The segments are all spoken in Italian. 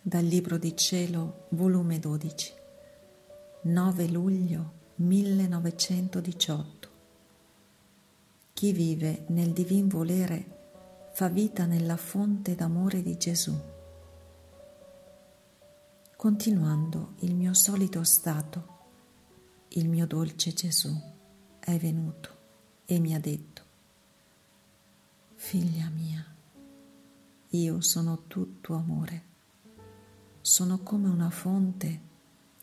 Dal Libro di Cielo, volume 12, 9 luglio 1918. Chi vive nel divin volere fa vita nella fonte d'amore di Gesù. Continuando il mio solito stato, il mio dolce Gesù è venuto e mi ha detto, Figlia mia, io sono tutto amore, sono come una fonte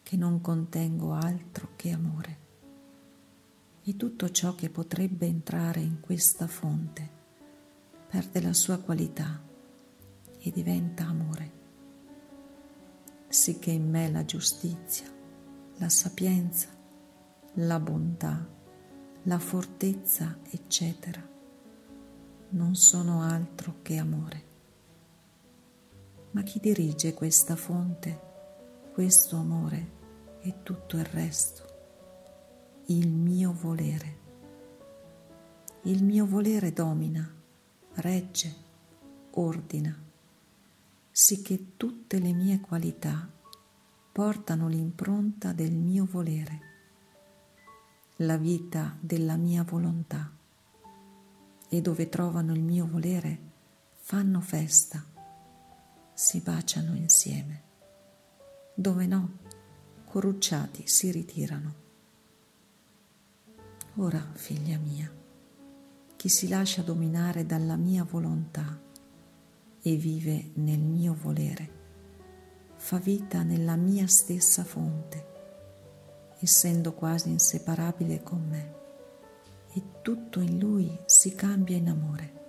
che non contengo altro che amore. E tutto ciò che potrebbe entrare in questa fonte perde la sua qualità e diventa amore. Sicché in me la giustizia, la sapienza, la bontà, la fortezza, eccetera, non sono altro che amore. Ma chi dirige questa fonte, questo amore e tutto il resto? Il mio volere. Il mio volere domina, regge, ordina, sicché tutte le mie qualità portano l'impronta del mio volere la vita della mia volontà. E dove trovano il mio volere fanno festa, si baciano insieme, dove no, corrucciati si ritirano. Ora, figlia mia, chi si lascia dominare dalla mia volontà e vive nel mio volere, fa vita nella mia stessa fonte essendo quasi inseparabile con me, e tutto in lui si cambia in amore.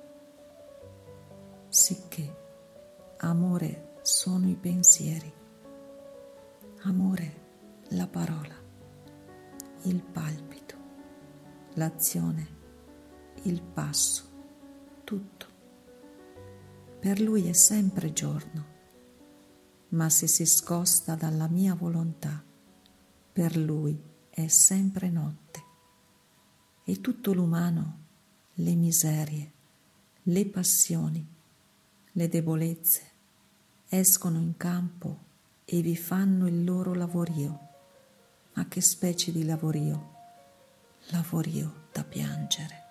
Sicché amore sono i pensieri, amore la parola, il palpito, l'azione, il passo, tutto. Per lui è sempre giorno, ma se si scosta dalla mia volontà, per lui è sempre notte e tutto l'umano, le miserie, le passioni, le debolezze, escono in campo e vi fanno il loro lavorio. Ma che specie di lavorio? Lavorio da piangere.